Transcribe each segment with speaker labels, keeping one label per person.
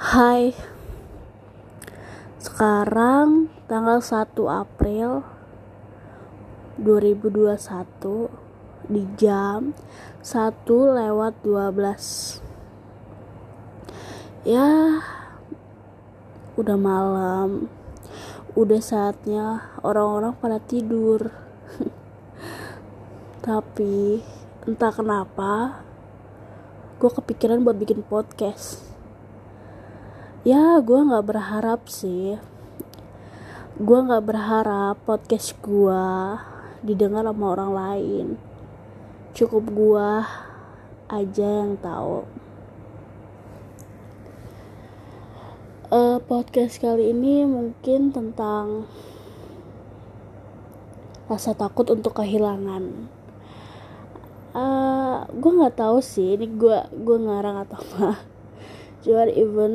Speaker 1: Hai. Sekarang tanggal 1 April 2021 di jam 1 lewat 12 Ya udah malam. Udah saatnya orang-orang pada tidur. Tapi entah kenapa Gue kepikiran buat bikin podcast ya gue nggak berharap sih. Gue nggak berharap podcast gue didengar sama orang lain. Cukup gue aja yang tahu. Uh, podcast kali ini mungkin tentang rasa takut untuk kehilangan. Uh, gue nggak tahu sih ini gue gue ngarang atau apa cuman even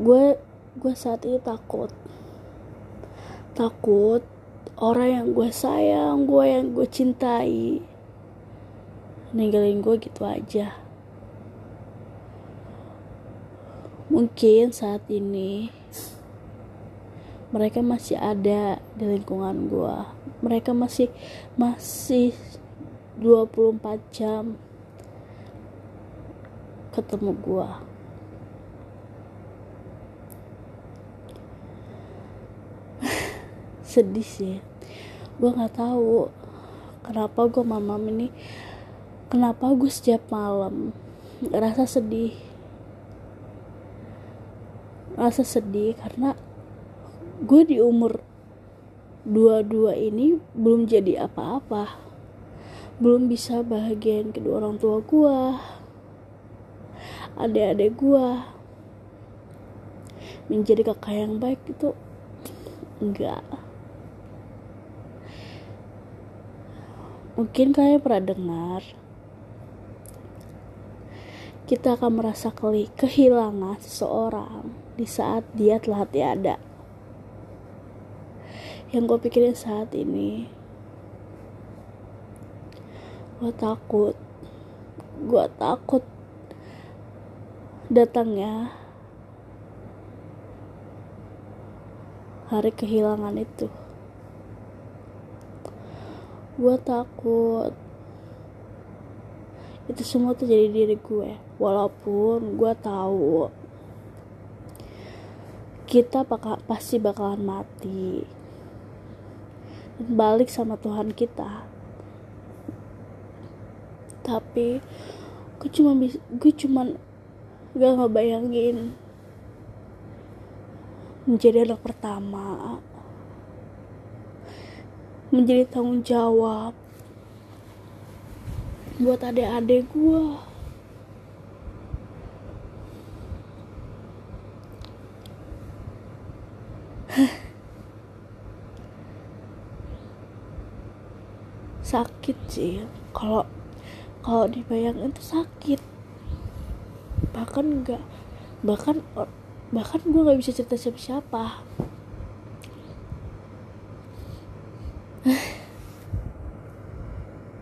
Speaker 1: gue gue saat ini takut. Takut orang yang gue sayang gue yang gue cintai. Ninggalin gue gitu aja. Mungkin saat ini mereka masih ada di lingkungan gue mereka masih masih 24 jam ketemu gue sedih sih. Gue nggak tahu kenapa gue mamam ini kenapa gue setiap malam rasa sedih. Rasa sedih karena gue di umur dua-dua ini belum jadi apa-apa. Belum bisa bahagiain kedua orang tua gue adik-adik gue menjadi kakak yang baik itu enggak Mungkin kalian pernah dengar kita akan merasa kehilangan seseorang di saat dia telah tiada. Yang gue pikirin saat ini, gue takut, gue takut datangnya hari kehilangan itu gue takut. Itu semua tuh jadi diri gue. Walaupun gue tahu kita bakal pasti bakalan mati. Dan balik sama Tuhan kita. Tapi gue cuma gue cuma gak ngebayangin menjadi anak pertama menjadi tanggung jawab buat adik-adik gue sakit sih. Kalau kalau dibayangin itu sakit. Bahkan enggak bahkan bahkan gue nggak bisa cerita siapa siapa